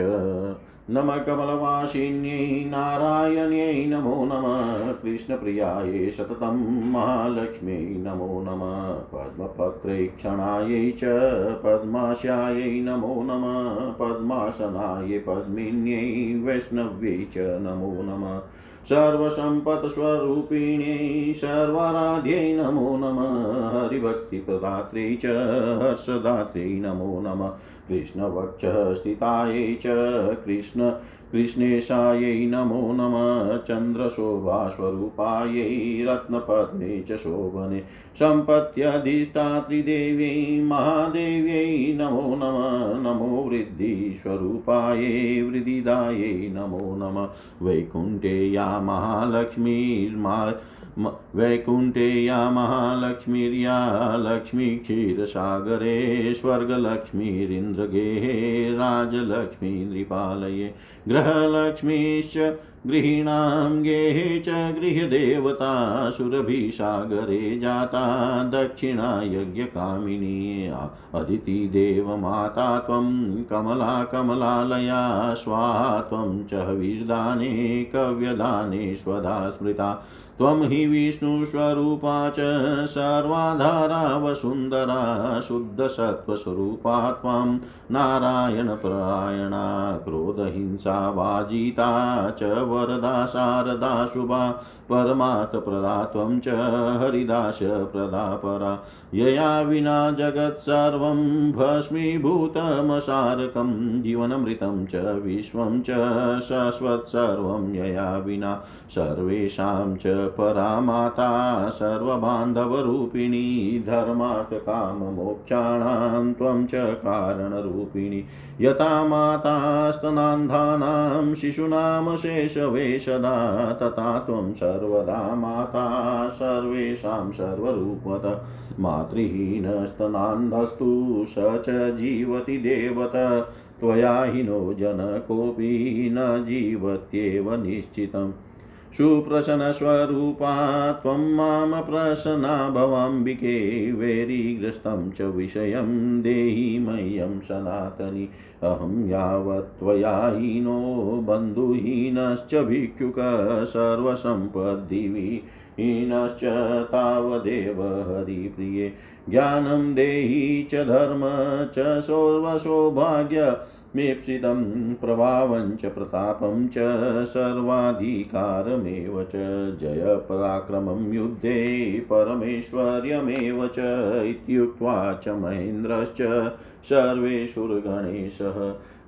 नम कमलवासिन्यै नारायण्यै नमो नमः, कृष्णप्रियायै सततं महालक्ष्म्यै नमो नमः पद्मपत्रेक्षणायै च पद्मास्यायै नमो नमः, पद्मासनायै पद्मिन्यै वैष्णव्यै च नमो नमः, सर्वसम्पत्स्वरूपिण्यै सर्वाराध्यै नमो नमः हरिभक्तिप्रदात्रै च हर्षदात्रै नमो नमः कृष्णवक्षः स्थितायै च कृष्ण कृष्णेशायै नमो नमः, चन्द्रशोभास्वरूपायै रत्नपद्मे च शोभने सम्पत्त्यधिष्ठात्रिदेव्यै महादेव्यै नमो नमः, नमो वृद्धिस्वरूपायै वृद्धिदायै नमो नमः वैकुण्ठे या महालक्ष्मीर्मा वैकुण्ठे या महालक्ष्मीर्या लक्ष्मी क्षीरसागरे स्वर्गलक्ष्मीरिन्द्रगेहे राजलक्ष्मी नृपालये गृहलक्ष्मीश्च गृहीणां गेहे च गृहदेवता सुरभिसागरे, जाता दक्षिणा यज्ञकामिनी अदितिदेवमाता त्वं कमला कमलालया, स्वाहा त्वं च वीर्दाने कव्यदाने स्वधा स्मृता। त्वं हि विष्णुस्वरूपा च सर्वाधारा वसुन्दरा शुद्धसत्त्वस्वरूपा त्वं नारायणपरायणा क्रोधहिंसा वाजिता च वरदा शारदा शुभा परमार्थप्रदा त्वं च हरिदासप्रदा परा यया विना जगत् सर्वं भस्मीभूतमसारकं, जीवनमृतं च विश्वं च शाश्वत्सर्वं यया विना सर्वेषां च परा माता सर्वबान्धवरूपिणी, धर्मार्थकाममोक्षाणां त्वं च कारणरूपिणी। यथा माता स्तनान्धानां शिशूनां शेषवेशदा तथा त्वं सर्वदा माता सर्वेषां सर्वरूपत मातृहीनस्तनान्धस्तु स च जीवति देवत। त्वया हिनो जनकोऽपि न जीवत्येव निश्चितम्। सुप्रसन्नस्वरूपा त्वं माँ प्रसन्ना भवाम्बिके वैरीग्रस्तं च विषयं देहि मह्यं सनातनि। अहं यावत् त्वया हीनो, बन्धुहीनश्च भिक्षुक सर्वसम्पद्दिवि हीनश्च तावदेव हरिप्रिये। ज्ञानं देहि च धर्म च सर्वसौभाग्य। मीप्सितं प्रभावञ्च प्रतापं च सर्वाधिकारमेव च जयपराक्रमं युद्धे परमेश्वर्यमेव च इत्युक्त्वा च महेन्द्रश्च सर्वेषुर्गणेशः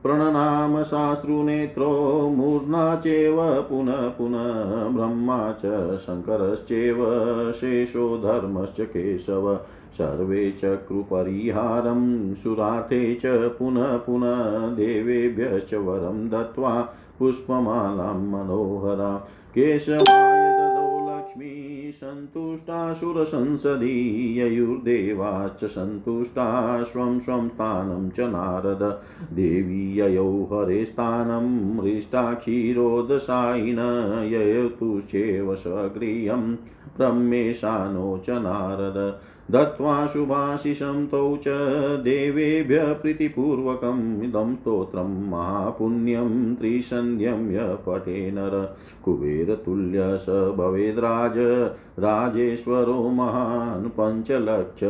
प्रणनाम साश्रुनेत्रो मूर्ना चैव पुनः पुनः ब्रह्मा च शङ्करश्चैव शेषो धर्मश्च केशव। सर्वे चक्रुपरिहारं सुरार्थे च पुनः पुनः देवेभ्यश्च वरं दत्त्वा पुष्पमालां मनोहरा। केशवाय सन्तुष्टासुरसंसदि ययुर्देवाश्च सन्तुष्टा स्वं स्वं स्थानं च नारद। देवी ययौ हरे स्थानं हृष्टा क्षीरोदशायिन ययतुश्चेव स्वगृहं ब्रह्मेशानो च नारद। दत्त्वा शुभाशिषं तौ च देवेभ्य प्रीतिपूर्वकम् इदं स्तोत्रं महापुण्यं त्रिसन्ध्यं य पठे नर। कुबेरतुल्य स भवेद्राज राजेश्वरो महान् पञ्चलक्ष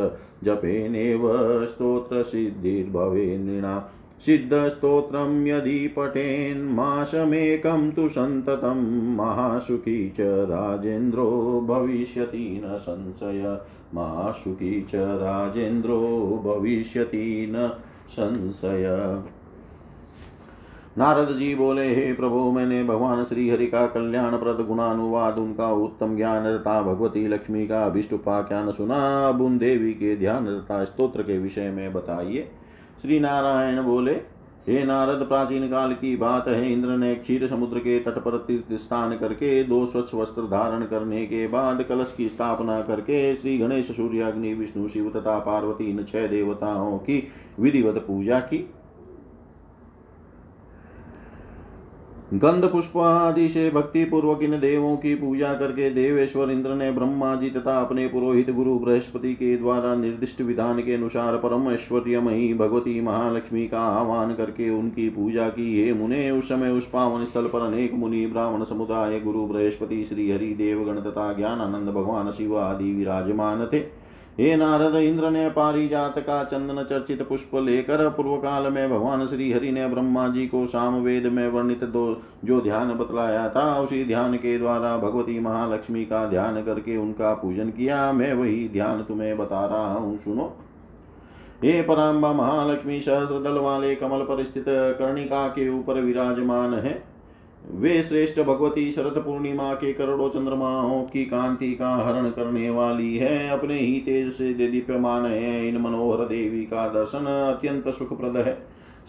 जपेनेव स्तोत्रसिद्धिर्भवे नृणाम् सिद्धस्तोत्रं यदि पठेन्मासमेकं तु सन्ततं महासुखी च राजेन्द्रो भविष्यति न संशय। महासुखी च राजेन्द्रो भविष्यति न संशय। नारद जी बोले, हे प्रभु, मैंने भगवान श्री हरि का कल्याण प्रद गुणानुवाद, उनका उत्तम ज्ञान तथा भगवती लक्ष्मी का अभिष्ट उपाख्यान सुना। अब उन देवी के ध्यान तथा स्त्रोत्र के विषय में बताइए। श्री नारायण बोले, हे नारद, प्राचीन काल की बात है। इंद्र ने क्षीर समुद्र के तट पर तीर्थ स्थान करके दो स्वच्छ वस्त्र धारण करने के बाद कलश की स्थापना करके श्री गणेश, सूर्याग्नि, विष्णु, शिव तथा पार्वती इन छह देवताओं की विधिवत पूजा की। गंध पुष्प आदि से भक्ति पूर्वक इन देवों की पूजा करके देवेश्वर इंद्र ने ब्रह्मा जी तथा अपने पुरोहित गुरु बृहस्पति के द्वारा निर्दिष्ट विधान के अनुसार परम ऐश्वर्यमयी भगवती महालक्ष्मी का आह्वान करके उनकी पूजा की। हे मुने, उस समय उस पावन स्थल पर अनेक मुनि, ब्राह्मण समुदाय, गुरु बृहस्पति, श्री हरि देवगण तथा ज्ञानानंद भगवान शिव आदि विराजमान थे। हे नारद इंद्र ने पारिजात का चंदन चर्चित पुष्प लेकर पूर्व काल में भगवान श्री हरि ने ब्रह्मा जी को साम वेद में वर्णित दो जो ध्यान बतलाया था, उसी ध्यान के द्वारा भगवती महालक्ष्मी का ध्यान करके उनका पूजन किया। मैं वही ध्यान तुम्हें बता रहा हूँ, सुनो। हे पराम्बा महालक्ष्मी सहस्र दल वाले कमल पर स्थित कर्णिका के ऊपर विराजमान है। वे श्रेष्ठ भगवती शरद पूर्णिमा के करोड़ों चंद्रमाओं की कांति का हरण करने वाली है। अपने ही तेज से दीप्यमान है। इन मनोहर देवी का दर्शन अत्यंत सुखप्रद है।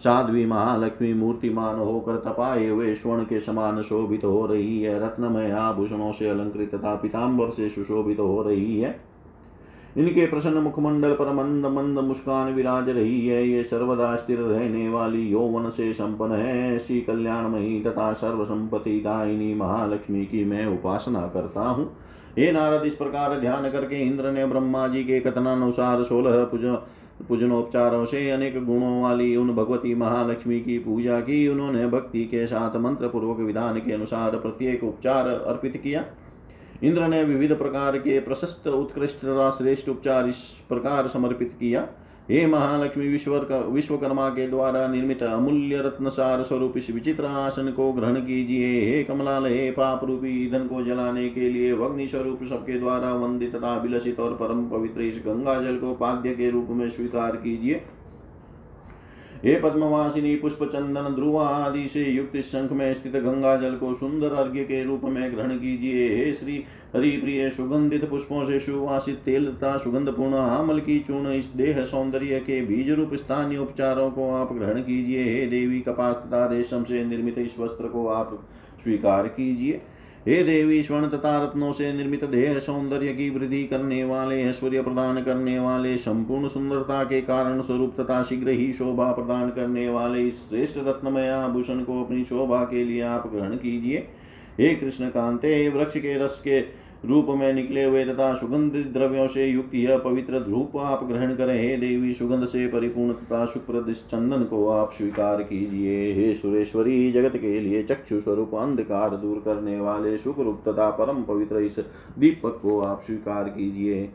साध्वी महालक्ष्मी मूर्तिमान होकर तपाए हुए स्वर्ण के समान शोभित हो रही है। रत्नमय आभूषणों से अलंकृत तथा पिताम्बर से सुशोभित हो रही है। इनके प्रसन्न मुखमंडल पर मंद मंद मुस्कान विराज रही है, ये सर्वदा स्थिर रहने वाली यौवन से संपन्न है। ऐसी कल्याणमयी तथा सर्व संपत्ति दायिनी महालक्ष्मी की मैं उपासना करता हूँ। हे नारद, इस प्रकार ध्यान करके इंद्र ने ब्रह्मा जी के कथनानुसार सोलह पूज, पूजनोपचारों से अनेक गुणों वाली उन भगवती महालक्ष्मी की पूजा की। उन्होंने भक्ति के साथ मंत्र पूर्वक विधान के अनुसार प्रत्येक उपचार अर्पित किया। इंद्र ने विविध प्रकार के प्रशस्त, उत्कृष्ट तथा श्रेष्ठ उपचार इस प्रकार समर्पित किया। हे महालक्ष्मी विश्वर विश्वकर्मा के द्वारा निर्मित अमूल्य रत्नसार स्वरूप इस विचित्र आसन को ग्रहण कीजिए। हे कमलाल, हे पाप रूपी ईंधन को जलाने के लिए अग्नि स्वरूप सबके द्वारा वंदित तथा विलसित और परम पवित्र इस गंगा जल को पाद्य के रूप में स्वीकार कीजिए। हे पद्मवासिनी पुष्प चंदन ध्रुव आदि से युक्त शंख में स्थित गंगा जल को सुंदर अर्घ्य के रूप में ग्रहण कीजिए। हे श्री हरि प्रिय सुगंधित पुष्पों से सुवासित तेल तथा सुगंध पूर्ण आमल की चूर्ण इस देह सौंदर्य के बीज रूप स्थानीय उपचारों को आप ग्रहण कीजिए। हे देवी, कपास तथा रेशम से निर्मित इस वस्त्र को आप स्वीकार कीजिए। हे देवी स्वर्ण तथा रत्नों से निर्मित देह सौंदर्य की वृद्धि करने वाले, ऐश्वर्य प्रदान करने वाले, संपूर्ण सुंदरता के कारण स्वरूप तथा शीघ्र ही शोभा प्रदान करने वाले इस श्रेष्ठ रत्नमय आभूषण को अपनी शोभा के लिए आप ग्रहण कीजिए। हे कृष्ण कांते, वृक्ष के रस के रूप में निकले हुए तथा सुगंधित द्रव्यों से युक्त यह पवित्र ध्रूप आप ग्रहण करें। हे देवी, सुगंध से परिपूर्ण तथा सुप्रद चंदन को आप स्वीकार कीजिए। हे सुरेश्वरी, जगत के लिए चक्षु स्वरूप अंधकार दूर करने वाले सुख रूप तथा परम पवित्र इस दीपक को आप स्वीकार कीजिए।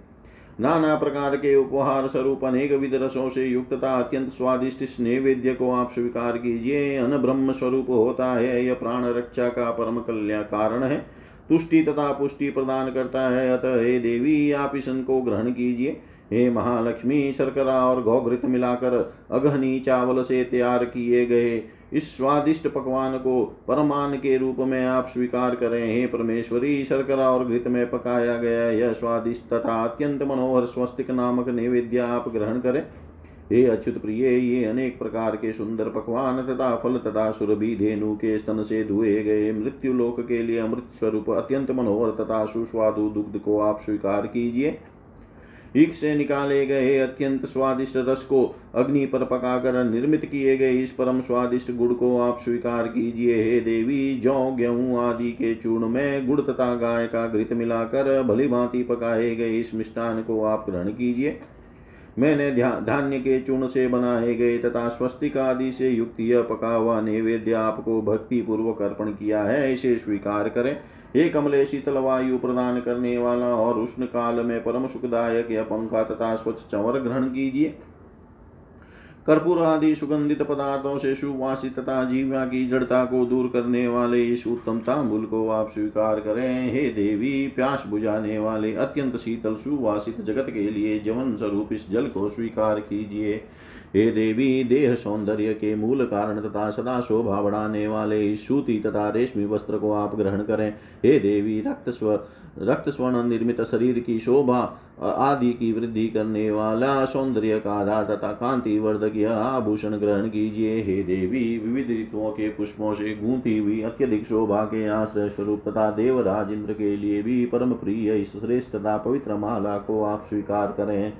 नाना प्रकार के उपहार स्वरूप अनेक विध रसों से युक्त तथा अत्यंत स्वादिष्ट इस नैवेद्य को आप स्वीकार कीजिए। अन ब्रह्म स्वरूप होता है। यह प्राण रक्षा का परम कल्याण कारण है। तुष्टि तथा पुष्टि प्रदान करता है। अतः हे देवी, आप इस को ग्रहण कीजिए। हे महालक्ष्मी, शर्करा और घोघृत मिलाकर अगहनी चावल से तैयार किए गए इस स्वादिष्ट पकवान को परमान के रूप में आप स्वीकार करें। हे परमेश्वरी, शर्करा और घृत में पकाया गया यह स्वादिष्ट तथा अत्यंत मनोहर, स्वस्तिक नामक नैवेद्य आप ग्रहण करें। हे अच्युत प्रिय, ये अनेक प्रकार के सुंदर पकवान तथा फल तथा सुरभि धेनु के स्तन से धुए गए। मृत्यु लोक के लिए अमृत स्वरूप अत्यंत मनोहर तथा सुस्वादु दुग्ध को आप स्वीकार कीजिए। ईक से निकाले गए अत्यंत स्वादिष्ट रस को अग्नि पर पकाकर निर्मित किए गए इस परम स्वादिष्ट गुड़ को आप स्वीकार कीजिए। हे देवी, जौ, गेहूँ आदि के चूर्ण में गुड़ तथा गाय का घृत मिलाकर भली भांति पकाए गए इस मिष्टान को आप ग्रहण कीजिए। मैंने धान्य के चूर्ण से बनाए गए तथा स्वस्तिक आदि से युक्त यह पका हुआ नैवेद्य आपको भक्ति पूर्वक अर्पण किया है, इसे स्वीकार करें। ये कमले, शीतल वायु प्रदान करने वाला और उष्ण काल में परम सुखदायक यह पंखा तथा स्वच्छ चंवर ग्रहण कीजिए। कर्पूर आदि सुगंधित पदार्थों से सुवासित तथा जीवा की जड़ता को दूर करने वाले इस उत्तम तांबुल को आप स्वीकार करें। हे देवी, प्यास बुझाने वाले अत्यंत शीतल सुवासित जगत के लिए जवन स्वरूप इस जल को स्वीकार कीजिए। हे देवी, देह सौंदर्य के मूल कारण तथा सदा शोभा बढ़ाने वाले इस सूती तथा रेशमी वस्त्र को आप ग्रहण करें। हे देवी, रक्त स्व, रक्त स्वर्ण निर्मित शरीर की शोभा आदि की वृद्धि करने वाला सौंदर्य का आधार तथा कांति वर्धक आभूषण ग्रहण कीजिए। हे देवी, विविध ऋतुओं के पुष्पों से गूंथी हुई अत्यधिक शोभा के आश्रय स्वरूप तथा देवराज इंद्र के लिए भी परम प्रिय इस श्रेष्ठ तथा पवित्र माला को आप स्वीकार करें।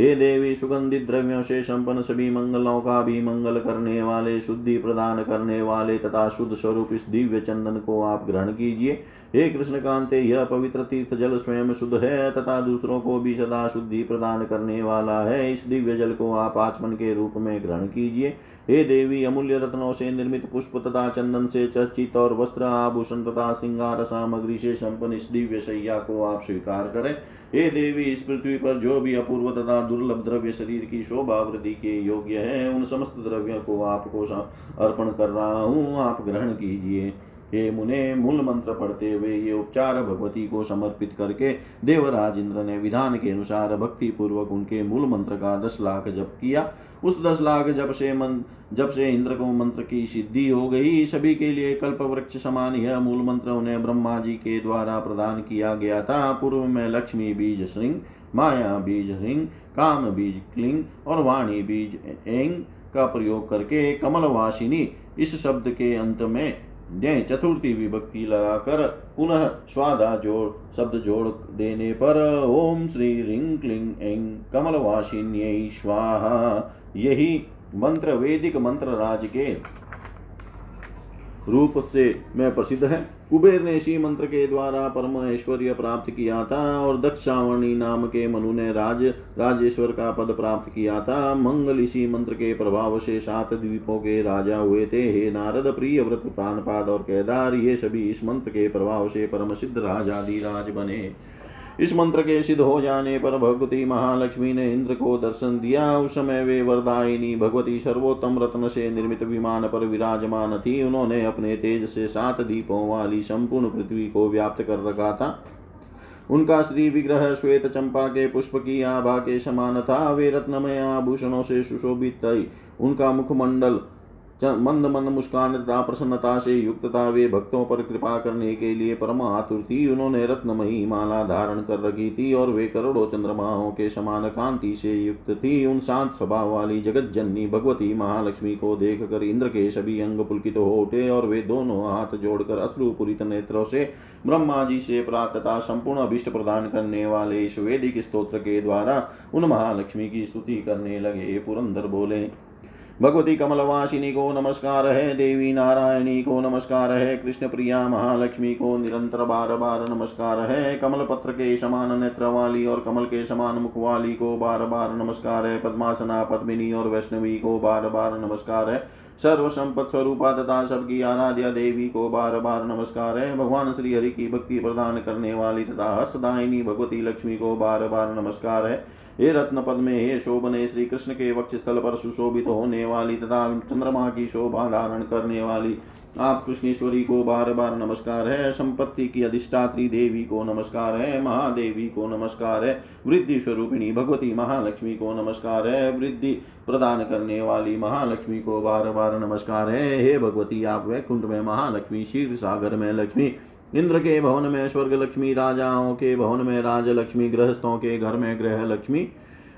हे देवी सुगंधित द्रव्यों से संपन्न सभी मंगलों का भी मंगल करने वाले शुद्धि प्रदान करने वाले तथा शुद्ध स्वरूप इस दिव्य चंदन को आप ग्रहण कीजिए। हे कृष्ण कांते यह पवित्र तीर्थ जल स्वयं शुद्ध है तथा दूसरों को भी सदा शुद्धि प्रदान करने वाला है। इस दिव्य जल को आप आचमन के रूप में ग्रहण कीजिए। हे देवी, अमूल्य रत्नों से निर्मित पुष्प तथा चंदन से चर्चित और वस्त्र आभूषण तथा श्रृंगार सामग्री से संपन्न इस दिव्य शैया को आप स्वीकार करें। हे देवी, इस पृथ्वी पर जो भी अपूर्व तथा दुर्लभ द्रव्य शरीर की शोभा वृद्धि के योग्य है, उन समस्त द्रव्यों को आपको अर्पण कर रहा हूँ। आप ग्रहण कीजिए। हे मुने, मूल मंत्र पढ़ते हुए ये उपचार भगवती को समर्पित करके देवराज इंद्र ने विधान के अनुसार भक्ति पूर्वक उनके मूल मंत्र का दस लाख जप किया। उस दस लाख जब से मन, जब से इंद्र को मंत्र की सिद्धि हो गई, सभी के लिए कल्प वृक्ष समान यह मूल मंत्र उन्हें ब्रह्मा जी के द्वारा प्रदान किया गया था। पूर्व में लक्ष्मी बीज श्रृंग माया बीज ह्रिंग काम बीज क्लिंग और वाणी बीज एंग का प्रयोग करके कमलवासिनी इस शब्द के अंत में चतुर्थी विभक्ति लगाकर पुनः स्वादा जोड़, शब्द जोड़ देने पर ओम श्री रिंग क्लिंग एंग कमलवासिन्य स्वाहा। यही मंत्र, वैदिक मंत्र राज के रूप से में प्रसिद्ध है। कुबेर ने इसी मंत्र के द्वारा परम ऐश्वर्य प्राप्त किया था और दक्षावणी नाम के मनु ने राज, राजेश्वर का पद प्राप्त किया था। मंगल इसी मंत्र के प्रभाव से सात द्वीपों के राजा हुए थे। हे नारद, प्रिय व्रत पाद और केदार, ये सभी इस मंत्र के प्रभाव से परम सिद्ध राजादि राज बने। इस मंत्र के सिद्ध हो जाने पर भगवती महालक्ष्मी ने इंद्र को दर्शन दिया। उस समय वे वरदायिनी भगवती सर्वोत्तम रत्न से निर्मित विमान पर विराजमान थी। उन्होंने अपने तेज से सात दीपों वाली संपूर्ण पृथ्वी को व्याप्त कर रखा था। उनका श्री विग्रह श्वेत चंपा के पुष्प की आभा के समान था। वे रत्नमय आभूषणों से सुशोभित उनका मुखमंडल मंद मंद मुस्कान तथा प्रसन्नता से युक्त था वे भक्तों पर कृपा करने के लिए परम आतुर थी उन्होंने रत्नमयी माला धारण कर रखी थी और वे करोड़ों चंद्रमाओं के समान कांति से युक्त थी। उन शांत स्वभाव वाली जगत जननी भगवती महालक्ष्मी को देख कर इंद्र के सभी अंग पुलकित हो उठे और वे दोनों हाथ जोड़कर अश्रुपूरित नेत्रों से ब्रह्मा जी से प्राप्त तथा संपूर्ण अभिष्ट प्रदान करने वाले इस वेदिक स्त्रोत्र के द्वारा उन महालक्ष्मी की स्तुति करने लगे। पुरंदर बोले भगवती कमलवासिनी को नमस्कार है, देवी नारायणी को नमस्कार है कृष्ण प्रिया महालक्ष्मी को निरंतर बार बार नमस्कार है कमल पत्र के समान नेत्र वाली और कमल के समान मुख वाली को बार बार नमस्कार है, पद्मासना, पद्मिनी और वैष्णवी को बार बार नमस्कार है। सर्व संपत स्वरूपा तथा सबकी आराध्या देवी को बार बार नमस्कार। है भगवान श्री हरि की भक्ति प्रदान करने वाली तथा हर्षदायिनी भगवती लक्ष्मी को बार बार नमस्कार। है हे रत्न पद में हे शोभने श्री कृष्ण के वक्ष स्थल पर सुशोभित होने वाली तथा चंद्रमा की शोभा धारण करने वाली आप कृष्णेश्वरी को बार बार नमस्कार है, संपत्ति की अधिष्ठात्री देवी को नमस्कार है, महादेवी को नमस्कार है, वृद्धि स्वरूपिणी भगवती महालक्ष्मी को नमस्कार है, वृद्धि प्रदान करने वाली महालक्ष्मी को बार बार नमस्कार है। हे भगवती, आप वैकुंठ में महालक्ष्मी, क्षीर सागर में लक्ष्मी, इंद्र के भवन में स्वर्ग लक्ष्मी, राजाओं के भवन में राज लक्ष्मी, गृहस्थों के घर में ग्रह लक्ष्मी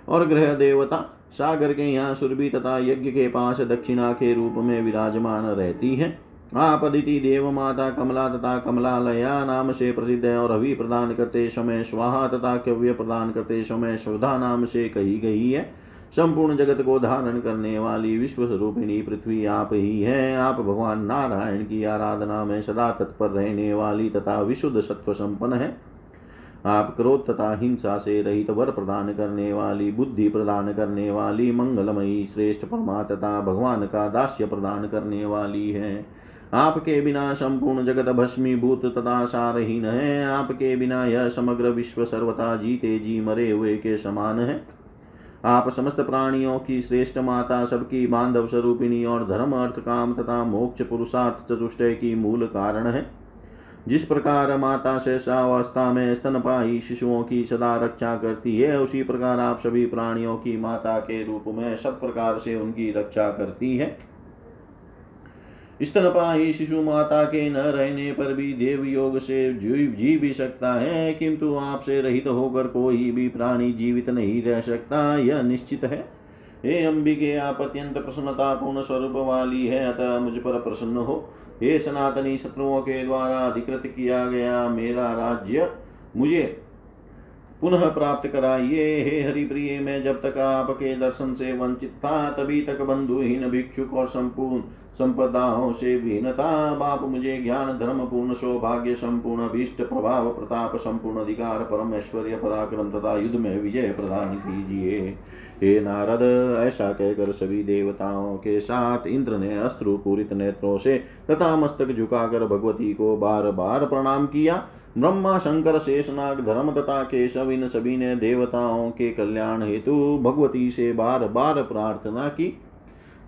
और ग्रह देवता सागर के यहाँ सुरभि तथा यज्ञ के पास दक्षिणा के रूप में विराजमान रहती है। अदिति देव माता कमला तथा कमलालया नाम से प्रसिद्ध है और अभी प्रदान करते समय स्वाहा तथा कव्य प्रदान करते समय स्वधा नाम से कही गई है। संपूर्ण जगत को धारण करने वाली विश्व स्वरूपिणी पृथ्वी आप ही है। आप भगवान नारायण की आराधना में सदा तत्पर रहने वाली तथा विशुद्ध सत्व संपन्न है। आप क्रोध तथा हिंसा से रहित वर प्रदान करने वाली, बुद्धि प्रदान करने वाली, मंगलमयी, श्रेष्ठ परमा तथा भगवान का दास्य प्रदान करने वाली है। आपके बिना संपूर्ण जगत भस्मीभूत तथा सारहीन है। आपके बिना यह समग्र विश्व सर्वथा जीते जी मरे हुए के समान है। आप समस्त प्राणियों की श्रेष्ठ माता, सबकी बांधव स्वरूपिणी और धर्म, अर्थ, काम तथा मोक्ष, पुरुषार्थ, चतुष्टय की मूल कारण है। जिस प्रकार माता शेषावस्था में स्तनपाही शिशुओं की सदा रक्षा करती है, उसी प्रकार आप सभी प्राणियों की माता के रूप में सब प्रकार से उनकी रक्षा करती है। स्तनपाही शिशु माता के न रहने पर भी देव योग से जीव, जी भी सकता है, किंतु आपसे रहित होकर कोई भी प्राणी जीवित नहीं रह सकता, यह निश्चित है। हे अंबिके, आप अत्यंत प्रसन्नता पूर्ण स्वरूप वाली है, अतः मुझ पर प्रसन्न हो। हे सनातनी शत्रुओं के द्वारा अधिकृत किया गया मेरा राज्य मुझे पुनः प्राप्त कराइए। हे हरि प्रिय मैं जब तक आपके दर्शन से वंचित था, तभी तक बंधुहीन, भिक्षुक और संपूर्ण संपदाओं से भिन्नता बाप मुझे ज्ञान, धर्म, पूर्ण सौभाग्य, संपूर्ण अभीष्ट, प्रभाव, प्रताप, संपूर्ण अधिकार परम ऐश्वर्य पराक्रम तथा युद्ध में विजय प्रदान कीजिए। हे नारद, ऐसा कहकर सभी देवताओं के साथ इंद्र ने पूरित नेत्रों से तथा मस्तक झुकाकर भगवती को बार बार प्रणाम किया। ब्रह्मा, शंकर, शेषनाग धर्म तथा केशव, इन सभी ने देवताओं के कल्याण हेतु भगवती से बार बार प्रार्थना की।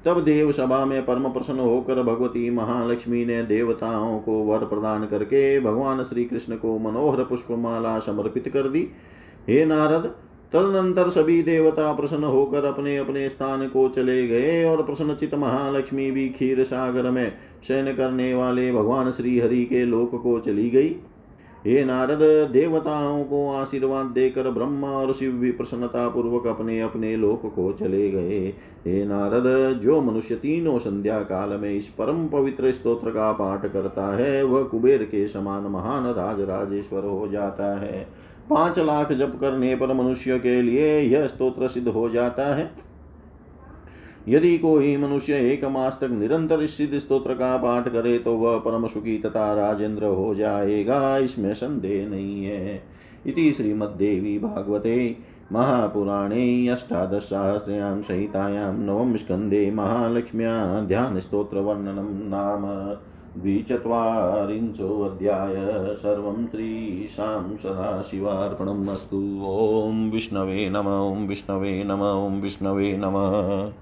तब देव सभा में परम प्रसन्न होकर भगवती महालक्ष्मी ने देवताओं को वर प्रदान करके भगवान श्री कृष्ण को मनोहर पुष्पमाला समर्पित कर दी। हे नारद तदनंतर सभी देवता प्रसन्न होकर अपने अपने स्थान को चले गए और प्रसन्नचित महालक्ष्मी भी क्षीर सागर में शयन करने वाले भगवान श्री हरि के लोक को चली गई। हे नारद, देवताओं को आशीर्वाद देकर ब्रह्मा और शिव भी प्रसन्नता पूर्वक अपने अपने लोक को चले गए। हे नारद, जो मनुष्य तीनों संध्या काल में इस परम पवित्र स्तोत्र का पाठ करता है, वह कुबेर के समान महान राज राजेश्वर हो जाता है। पाँच लाख जप करने पर मनुष्य के लिए यह स्तोत्र सिद्ध हो जाता है। यदि कोई मनुष्य एक मास तक निरंतर सिद्ध स्त्रोत्र का पाठ करे तो वह परम सुखी तथा राजेंद्र हो जाएगा। इसमें संदेह नहीं है। इति श्रीमद्देवी भागवते महापुराणे अष्टादशसहस्रयां संहितायां नवम स्कन्धे महालक्ष्म्या ध्यानस्तोत्रवर्णनं नाम द्विचत्वारिंशोऽध्याय सर्वं श्रीशां सदाशिवार्पणम् अस्तु। ॐ विष्णवे नम ॐ विष्णवे नम ॐ विष्णवे नमः।